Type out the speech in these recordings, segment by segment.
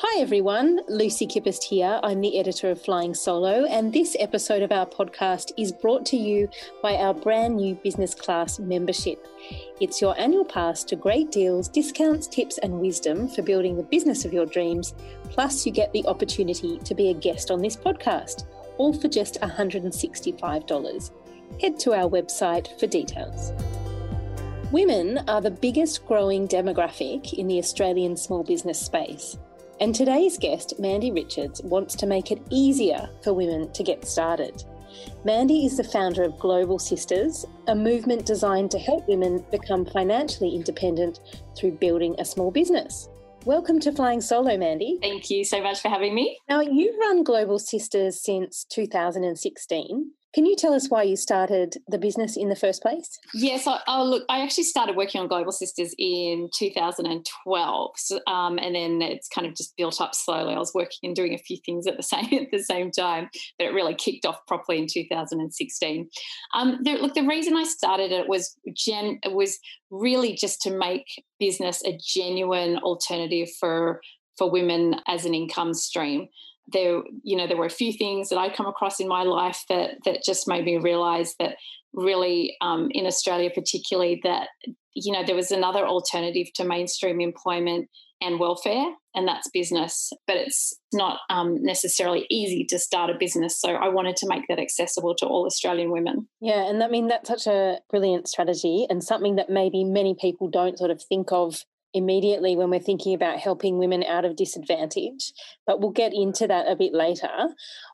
Hi everyone, Lucy Kippist here. I'm the editor of Flying Solo, and this episode of our podcast is brought to you by our brand new business class membership. It's your annual pass to great deals, discounts, tips, and wisdom for building the business of your dreams. Plus, you get the opportunity to be a guest on this podcast, all for just $165. Head to our website for details. Women are the biggest growing demographic in the Australian small business space. And today's guest, Mandy Richards, wants to make it easier for women to get started. Mandy is the founder of Global Sisters, a movement designed to help women become financially independent through building a small business. Welcome to Flying Solo, Mandy. Thank you so much for having me. Now, you've run Global Sisters since 2016. Can you tell us why you started the business in the first place? Yes, I, oh, look, I actually started working on Global Sisters in 2012, so, um, and then it's kind of just built up slowly. I was working and doing a few things at the same at the same time, but it really kicked off properly in 2016. Um, there, look, the reason I started it was gen was really just to make business a genuine alternative for for women as an income stream there you know there were a few things that I come across in my life that that just made me realize that really um, in Australia particularly that you know there was another alternative to mainstream employment and welfare and that's business. But it's not um, necessarily easy to start a business so i wanted to make that accessible to all australian women. Yeah and i mean that's such a brilliant strategy and something that maybe many people don't sort of think of immediately when we're thinking about helping women out of disadvantage, but we'll get into that a bit later.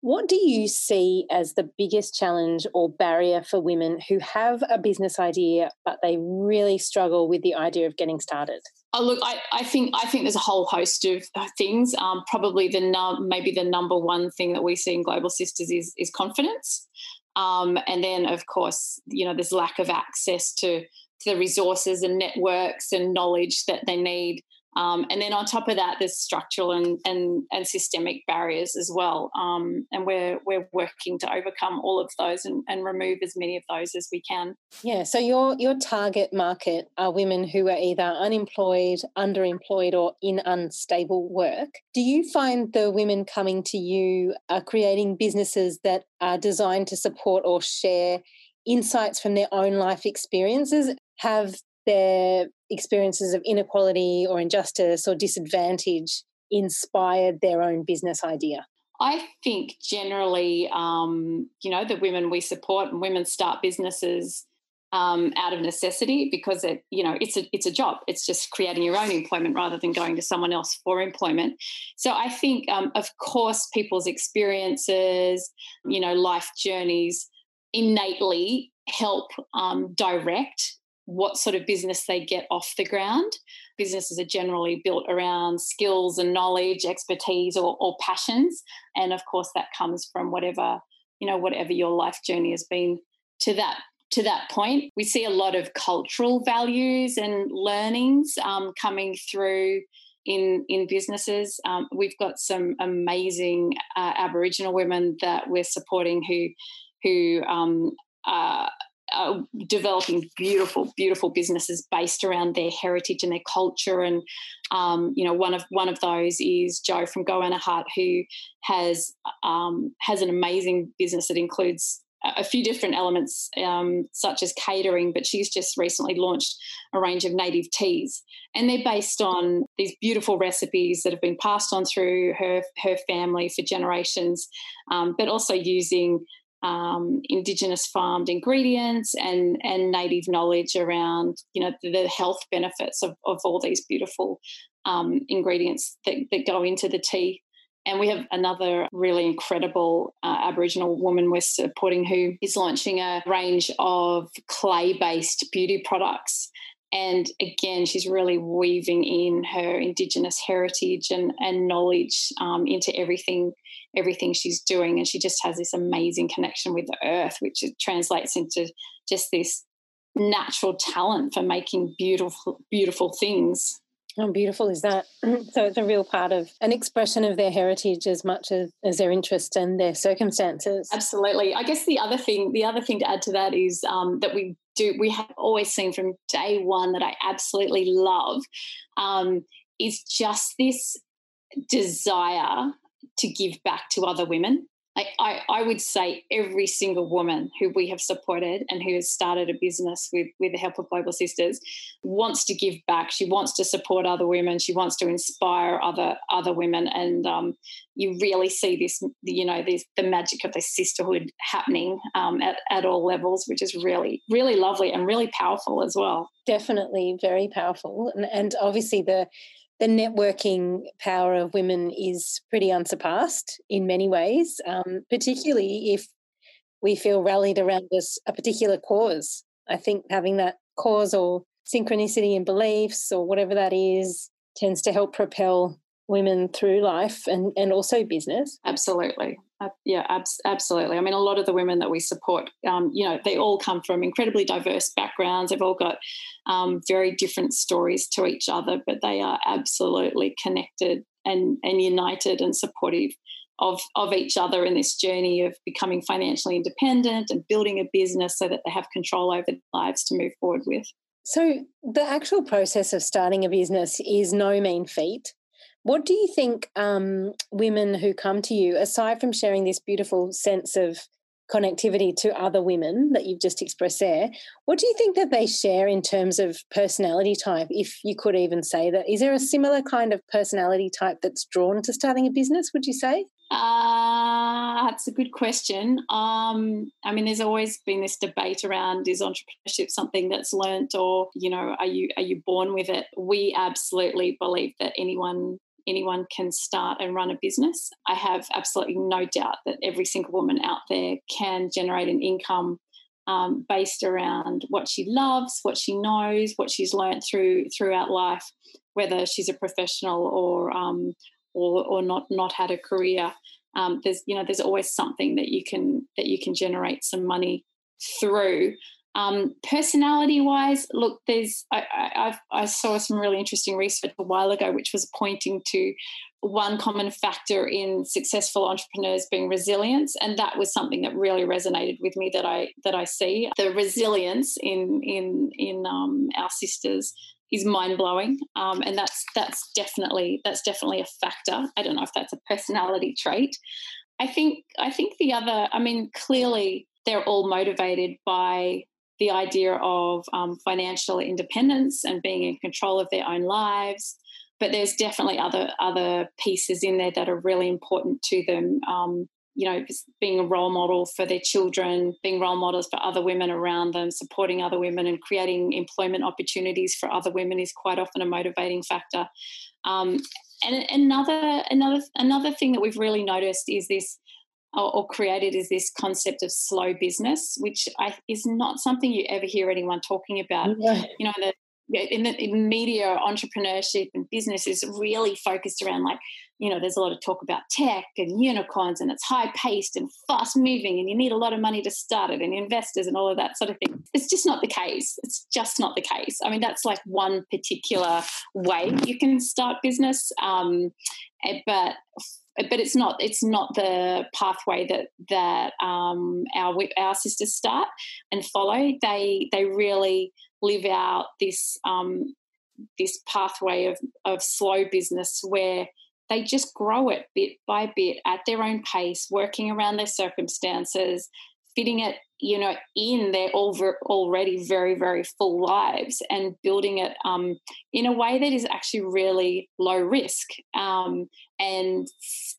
What do you see as the biggest challenge or barrier for women who have a business idea but they really struggle with the idea of getting started? Oh, look, I, I think I think there's a whole host of things. Um, probably the num- maybe the number one thing that we see in Global Sisters is is confidence, um, and then of course you know there's lack of access to the resources and networks and knowledge that they need. Um, and then on top of that, there's structural and, and, and systemic barriers as well. Um, and we're, we're working to overcome all of those and, and remove as many of those as we can. Yeah. So your, your target market are women who are either unemployed, underemployed, or in unstable work. Do you find the women coming to you are creating businesses that are designed to support or share insights from their own life experiences have their experiences of inequality or injustice or disadvantage inspired their own business idea? I think generally, um, you know, the women we support and women start businesses um, out of necessity because it, you know, it's a it's a job. It's just creating your own employment rather than going to someone else for employment. So I think, um, of course, people's experiences, you know, life journeys innately help um, direct what sort of business they get off the ground. Businesses are generally built around skills and knowledge, expertise, or, or passions, and of course that comes from whatever you know, whatever your life journey has been to that to that point. We see a lot of cultural values and learnings um, coming through in in businesses. Um, we've got some amazing uh, Aboriginal women that we're supporting who who um, uh, uh, developing beautiful, beautiful businesses based around their heritage and their culture. And um, you know, one of one of those is Joe from Goanna Hut, who has um, has an amazing business that includes a few different elements, um, such as catering, but she's just recently launched a range of native teas. And they're based on these beautiful recipes that have been passed on through her, her family for generations, um, but also using um, indigenous farmed ingredients and and native knowledge around you know the, the health benefits of, of all these beautiful um, ingredients that, that go into the tea and we have another really incredible uh, Aboriginal woman we're supporting who is launching a range of clay based beauty products. And again, she's really weaving in her Indigenous heritage and, and knowledge um, into everything everything she's doing. And she just has this amazing connection with the earth, which translates into just this natural talent for making beautiful, beautiful things. How beautiful is that? so it's a real part of an expression of their heritage as much as, as their interest and their circumstances. Absolutely. I guess the other thing, the other thing to add to that is um, that we do, we have always seen from day one that I absolutely love um, is just this desire to give back to other women I, I, would say every single woman who we have supported and who has started a business with, with the help of Global Sisters wants to give back. She wants to support other women. She wants to inspire other other women. And um, you really see this, you know, this, the magic of this sisterhood happening um, at, at all levels, which is really, really lovely and really powerful as well. Definitely very powerful. And, and obviously the the networking power of women is pretty unsurpassed in many ways, um, particularly if we feel rallied around this, a particular cause. I think having that cause or synchronicity in beliefs or whatever that is tends to help propel women through life and, and also business. Absolutely. Uh, yeah, ab- absolutely. I mean, a lot of the women that we support, um, you know, they all come from incredibly diverse backgrounds. They've all got um, very different stories to each other, but they are absolutely connected and, and united and supportive of, of each other in this journey of becoming financially independent and building a business so that they have control over their lives to move forward with. So, the actual process of starting a business is no mean feat. What do you think um, women who come to you, aside from sharing this beautiful sense of connectivity to other women that you've just expressed there, what do you think that they share in terms of personality type, if you could even say that? Is there a similar kind of personality type that's drawn to starting a business, would you say? Uh, that's a good question. Um, I mean, there's always been this debate around is entrepreneurship something that's learnt, or you know, are you are you born with it? We absolutely believe that anyone anyone can start and run a business. I have absolutely no doubt that every single woman out there can generate an income um, based around what she loves, what she knows, what she's learned through throughout life, whether she's a professional or um, or, or not not had a career. Um, there's you know there's always something that you can that you can generate some money through. Um, personality wise, look, there's I, I, I, saw some really interesting research a while ago, which was pointing to one common factor in successful entrepreneurs being resilience, and that was something that really resonated with me. That I that I see the resilience in in in um, our sisters is mind blowing, um, and that's that's definitely that's definitely a factor. I don't know if that's a personality trait. I think I think the other. I mean, clearly they're all motivated by the idea of um, financial independence and being in control of their own lives. But there's definitely other other pieces in there that are really important to them. Um, you know, being a role model for their children, being role models for other women around them, supporting other women, and creating employment opportunities for other women is quite often a motivating factor. Um, and another another another thing that we've really noticed is this or, or created is this concept of slow business, which I, is not something you ever hear anyone talking about. Yeah. You know, the, in the in media, entrepreneurship and business is really focused around like, you know, there's a lot of talk about tech and unicorns and it's high paced and fast moving and you need a lot of money to start it and investors and all of that sort of thing. It's just not the case. It's just not the case. I mean, that's like one particular way you can start business. Um, eh, but but it's not it's not the pathway that that um, our our sisters start and follow. They they really live out this um, this pathway of of slow business where they just grow it bit by bit at their own pace, working around their circumstances, fitting it you know in their already very very full lives and building it um, in a way that is actually really low risk um, and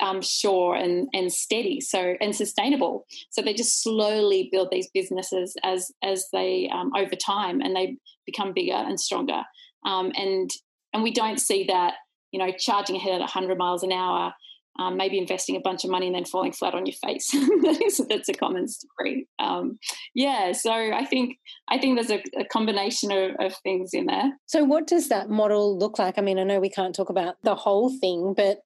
um, sure and, and steady so and sustainable. So they just slowly build these businesses as as they um, over time and they become bigger and stronger. Um, and and we don't see that you know charging ahead at 100 miles an hour um, maybe investing a bunch of money and then falling flat on your face. that is, that's a common story. Um, yeah, so I think I think there's a, a combination of, of, things in there. So, what does that model look like? I mean, I know we can't talk about the whole thing, but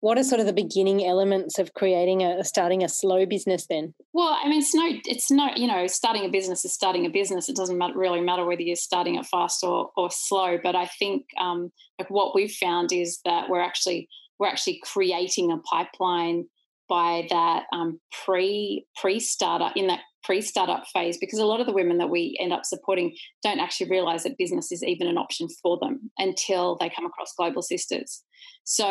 what are sort of the beginning elements of creating a starting a slow business then well i mean it's no it's not you know starting a business is starting a business it doesn't matter, really matter whether you're starting it fast or, or slow but i think um, like what we've found is that we're actually we're actually creating a pipeline by that um, pre pre startup in that pre startup phase because a lot of the women that we end up supporting don't actually realize that business is even an option for them until they come across Global Sisters. So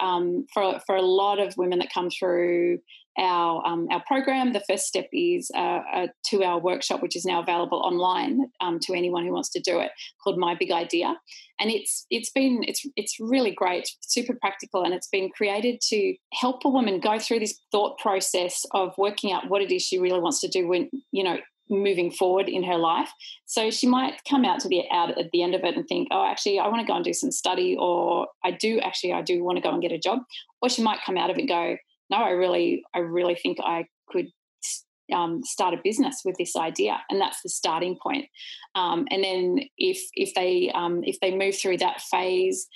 um, for for a lot of women that come through our um, our program, the first step is a, a two hour workshop, which is now available online um, to anyone who wants to do it, called My Big Idea, and it's it's been it's it's really great, super practical, and it's been created to help a woman go through this thought process of working out what it is she really wants to do when you know moving forward in her life. So she might come out to the out at the end of it and think, oh, actually, I want to go and do some study, or I do actually, I do want to go and get a job. Or she might come out of it go, no, I really, I really think I could um, start a business with this idea, and that's the starting point. Um, and then if if they um, if they move through that phase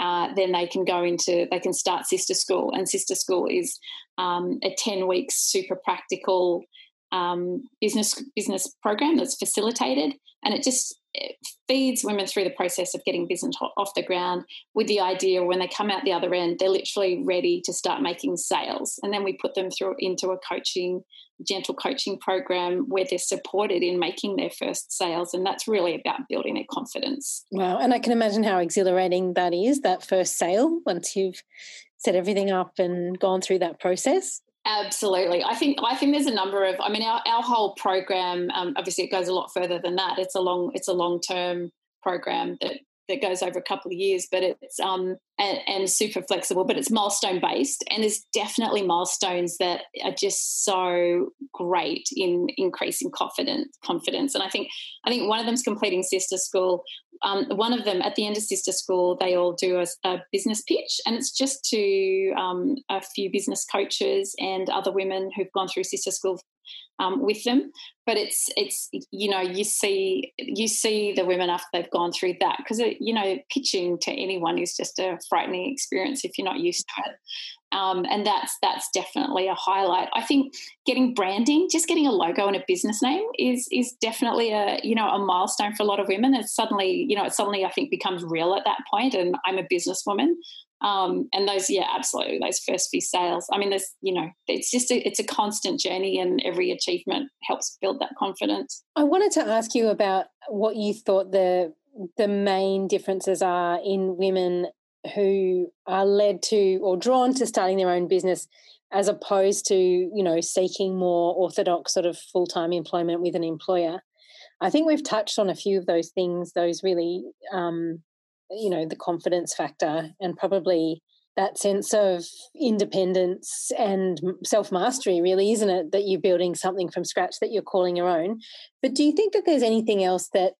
uh, then they can go into they can start sister school and sister school is um, a 10 weeks super practical um, business business program that's facilitated, and it just it feeds women through the process of getting business off the ground with the idea when they come out the other end, they're literally ready to start making sales, and then we put them through into a coaching gentle coaching program where they're supported in making their first sales. And that's really about building their confidence. Wow. And i can imagine how exhilarating that is that first sale once you've set everything up and gone through that process Absolutely. I think I think there's a number of I mean our, our whole program um, obviously it goes a lot further than that. It's a long it's a long term program that that goes over a couple of years, but it's um and, and super flexible, but it's milestone based, and there's definitely milestones that are just so great in increasing confidence. Confidence, and I think I think one of them is completing sister school. Um, one of them at the end of sister school, they all do a, a business pitch, and it's just to um, a few business coaches and other women who've gone through sister school um, with them. But it's it's you know you see you see the women after they've gone through that because you know pitching to anyone is just a frightening experience if you're not used to it. Um, and that's that's definitely a highlight. I think getting branding, just getting a logo and a business name, is is definitely a you know a milestone for a lot of women. It's suddenly you know it suddenly I think becomes real at that point, and I'm a businesswoman. Um, and those, yeah, absolutely, those first few sales. I mean, there's, you know, it's just a, it's a constant journey, and every achievement helps build that confidence. I wanted to ask you about what you thought the the main differences are in women who are led to or drawn to starting their own business as opposed to you know seeking more orthodox sort of full-time employment with an employer i think we've touched on a few of those things those really um, you know the confidence factor and probably that sense of independence and self mastery, really, isn't it? That you're building something from scratch that you're calling your own. But do you think that there's anything else that,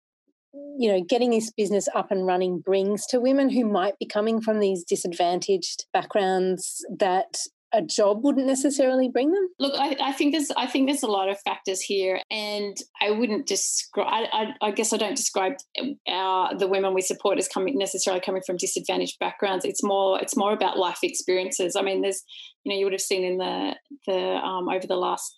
you know, getting this business up and running brings to women who might be coming from these disadvantaged backgrounds that a job wouldn't necessarily bring them? Look, I, I, think there's I think there's a lot of factors here, and I wouldn't describe. I, I, I, guess I don't describe our the women we support as coming necessarily coming from disadvantaged backgrounds. It's more it's more about life experiences. I mean, there's you know you would have seen in the the um, over the last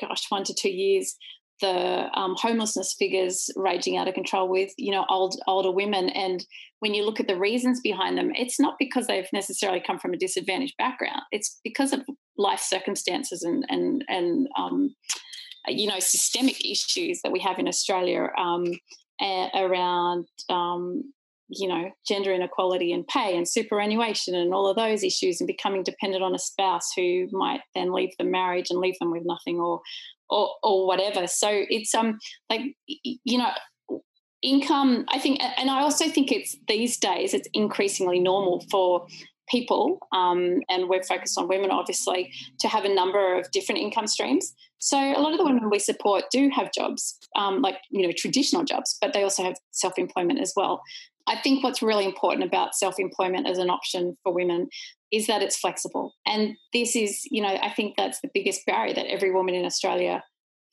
gosh one to two years the um, homelessness figures raging out of control with you know old older women. And when you look at the reasons behind them it's not because they've necessarily come from a disadvantaged background. It's because of life circumstances and and and um, you know systemic issues that we have in australia um, around um, you know gender inequality and pay and superannuation and all of those issues and becoming dependent on a spouse who might then leave the marriage and leave them with nothing or or, or whatever. So it's um like you know income. I think, and I also think it's these days it's increasingly normal for people, um, and we're focused on women obviously, to have a number of different income streams. So a lot of the women we support do have jobs, um, like you know traditional jobs, but they also have self employment as well. I think what's really important about self employment as an option for women is that it's flexible. And this is, you know, I think that's the biggest barrier that every woman in Australia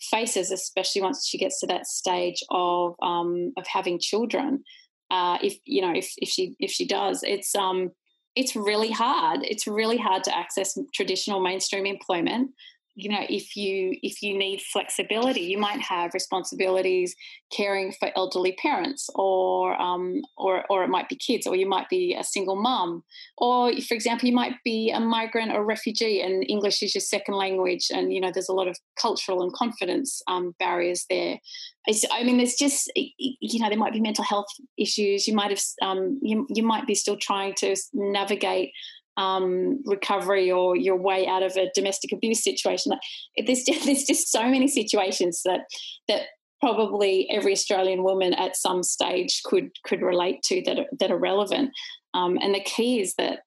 faces, especially once she gets to that stage of um, of having children. Uh, if you know, if if she if she does, it's um it's really hard. It's really hard to access traditional mainstream employment you know if you if you need flexibility you might have responsibilities caring for elderly parents or um, or or it might be kids or you might be a single mum. Or for example you might be a migrant or refugee and english is your second language and you know there's a lot of cultural and confidence um, barriers there. It's, i mean there's just you know there might be mental health issues. You might have um, you, you might be still trying to navigate um, recovery or your way out of a domestic abuse situation. There's just, there's just so many situations that that probably every Australian woman at some stage could could relate to that are, that are relevant. Um, and the key is that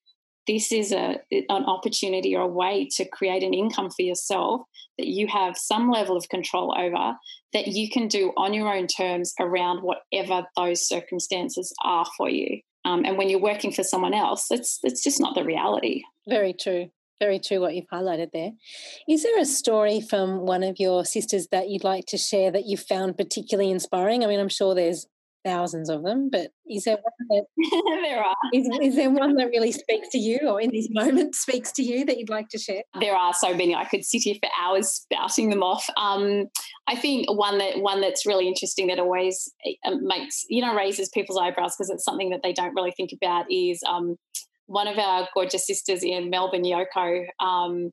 this is a an opportunity or a way to create an income for yourself that you have some level of control over that you can do on your own terms around whatever those circumstances are for you. Um, and when you're working for someone else, it's it's just not the reality. Very true. Very true what you've highlighted there. Is there a story from one of your sisters that you'd like to share that you found particularly inspiring? I mean, I'm sure there's thousands of them, but is there one that there are? Is, is there one that really speaks to you, or in this moment speaks to you that you'd like to share? There are so many. I could sit here for hours spouting them off. Um, I think one that one that's really interesting that always uh, makes you know raises people's eyebrows because it's something that they don't really think about is um, one of our gorgeous sisters in Melbourne, Yoko. Um,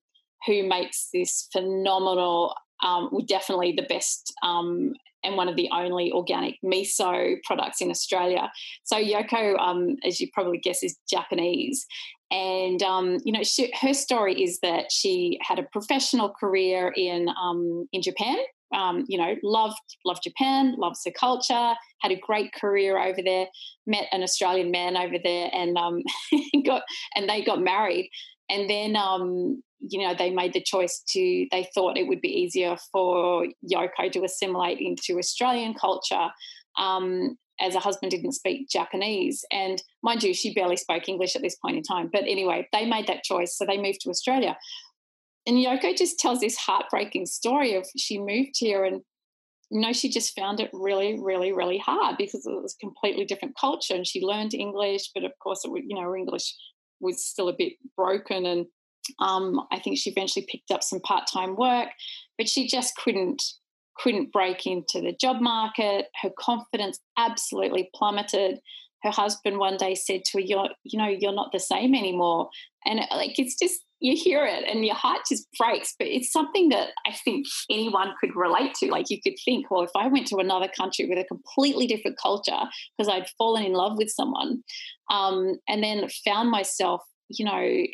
who makes this phenomenal um, definitely the best um, and one of the only organic miso products in Australia. So Yoko, um, as you probably guess, is Japanese. And um, you know, she, her story is that she had a professional career in um, in Japan. Um, you know, loved loved Japan, loves the culture, had a great career over there. Met an Australian man over there, and um, got and they got married. And then um, you know, they made the choice to, they thought it would be easier for Yoko to assimilate into Australian culture. Um, as a husband didn't speak Japanese. And mind you, she barely spoke English at this point in time. But anyway, they made that choice. So they moved to Australia. And Yoko just tells this heartbreaking story of she moved here and you know, she just found it really, really, really hard because it was a completely different culture. And she learned English, but of course, it, you know, her English was still a bit broken and um, I think she eventually picked up some part-time work, but she just couldn't couldn't break into the job market. Her confidence absolutely plummeted. Her husband one day said to her, "You're, you know, you're not the same anymore." And it, like it's just you hear it and your heart just breaks. But it's something that I think anyone could relate to. Like you could think, well, if I went to another country with a completely different culture because I'd fallen in love with someone, um, and then found myself, you know,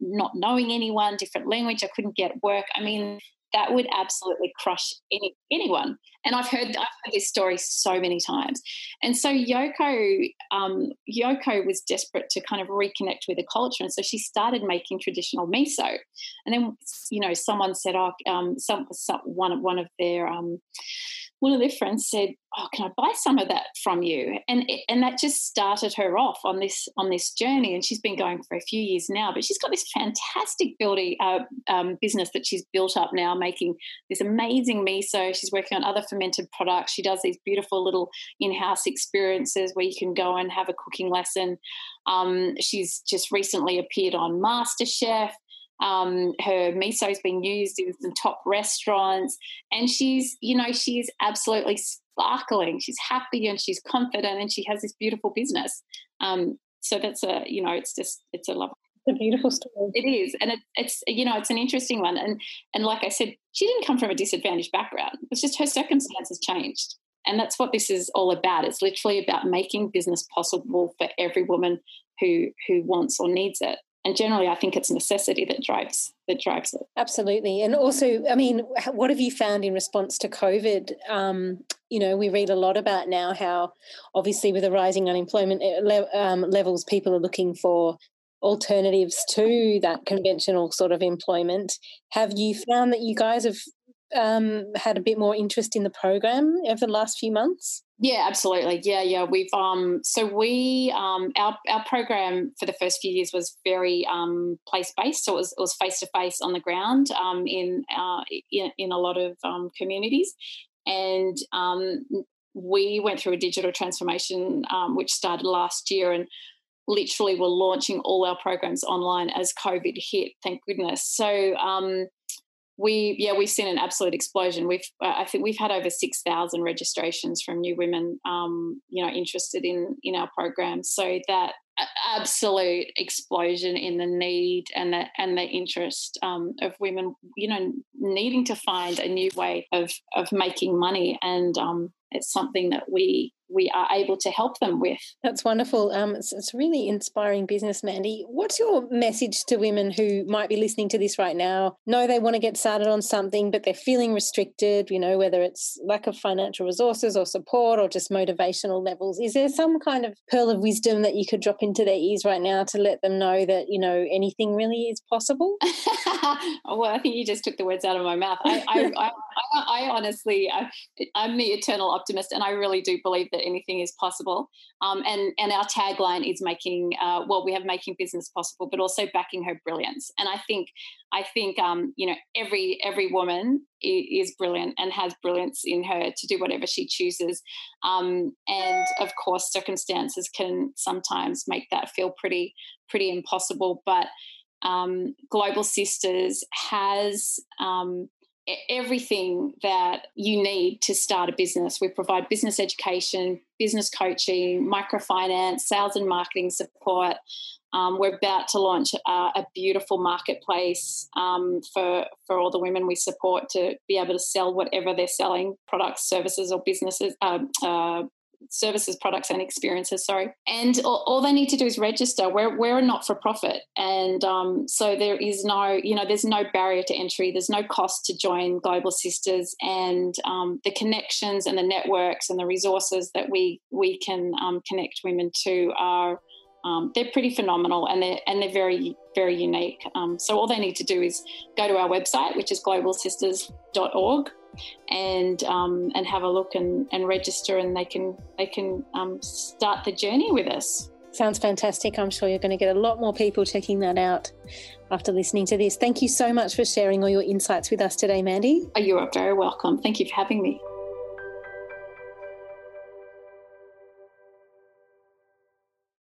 not knowing anyone, different language, I couldn't get work. I mean, that would absolutely crush any, anyone. And I've heard, I've heard this story so many times. And so Yoko, um, Yoko was desperate to kind of reconnect with the culture, and so she started making traditional miso. And then, you know, someone said, "Oh, um, some, some one one of their um, one of their friends said, "Oh, can I buy some of that from you?" And and that just started her off on this on this journey. And she's been going for a few years now, but she's got this fantastic building uh, um, business that she's built up now, making this amazing miso. She's working on other fermented products. She does these beautiful little in-house experiences where you can go and have a cooking lesson. Um, she's just recently appeared on MasterChef. Um, her miso's been used in some top restaurants, and she's, you know, she's absolutely sparkling. She's happy and she's confident, and she has this beautiful business. Um, so that's a, you know, it's just, it's a love. It's a beautiful story. It is, and it, it's, you know, it's an interesting one. And and like I said, she didn't come from a disadvantaged background. It's just her circumstances changed. And that's what this is all about. It's literally about making business possible for every woman who who wants or needs it and generally i think it's necessity that drives that drives it. Absolutely. And also i mean what have you found in response to covid? Um, you know we read a lot about now how obviously with the rising unemployment eh, um, levels people are looking for alternatives to that conventional sort of employment. Have you found that you guys have um, had a bit more interest in the program over the last few months yeah, absolutely. Yeah, yeah. We've um so we um our our program for the first few years was very um place based. So it was it was face to face on the ground um in uh in, in a lot of um communities. And um we went through a digital transformation um, which started last year and literally we're launching all our programs online as COVID hit, thank goodness. So um we yeah we've seen an absolute explosion. We've I think we've had over six thousand registrations from new women, um, you know, interested in in our program. So that absolute explosion in the need and the and the interest um, of women, you know, needing to find a new way of of making money, and um, it's something that we we are able to help them with. That's wonderful. Um, it's, it's really inspiring business, Mandy. What's your message to women who might be listening to this right now? Know they want to get started on something, but they're feeling restricted, you know, whether it's lack of financial resources or support or just motivational levels. Is there some kind of pearl of wisdom that you could drop into their ears right now to let them know that, you know, anything really is possible? well, I think you just took the words out of my mouth. I, I, I, I honestly, I, I'm the eternal optimist, and I really do believe that anything is possible. Um, and and our tagline is making uh, well, we have making business possible, but also backing her brilliance. And I think I think um, you know every every woman is brilliant and has brilliance in her to do whatever she chooses. Um, and of course, circumstances can sometimes make that feel pretty pretty impossible, but um, Global Sisters has um, everything that you need to start a business. We provide business education, business coaching, microfinance, sales and marketing support. Um, we're about to launch uh, a beautiful marketplace um, for for all the women we support to be able to sell whatever they're selling, products, services, or businesses, uh, uh, services, products, and experiences. Sorry, and all, all, they need to do is register. We're we're a not for profit, and um, so there is no you know there's no barrier to entry. There's no cost to join Global Sisters, and um, the connections and the networks and the resources that we we can um, connect women to are. Um, they're pretty phenomenal and they're and they're very very unique. Um, so all they need to do is go to our website, which is globalsisters.org, and um, and have a look and, and register, and they can they can um, start the journey with us. Sounds fantastic. I'm sure you're going to get a lot more people checking that out after listening to this. Thank you so much for sharing all your insights with us today, Mandy. Oh, you are very welcome. Thank you for having me.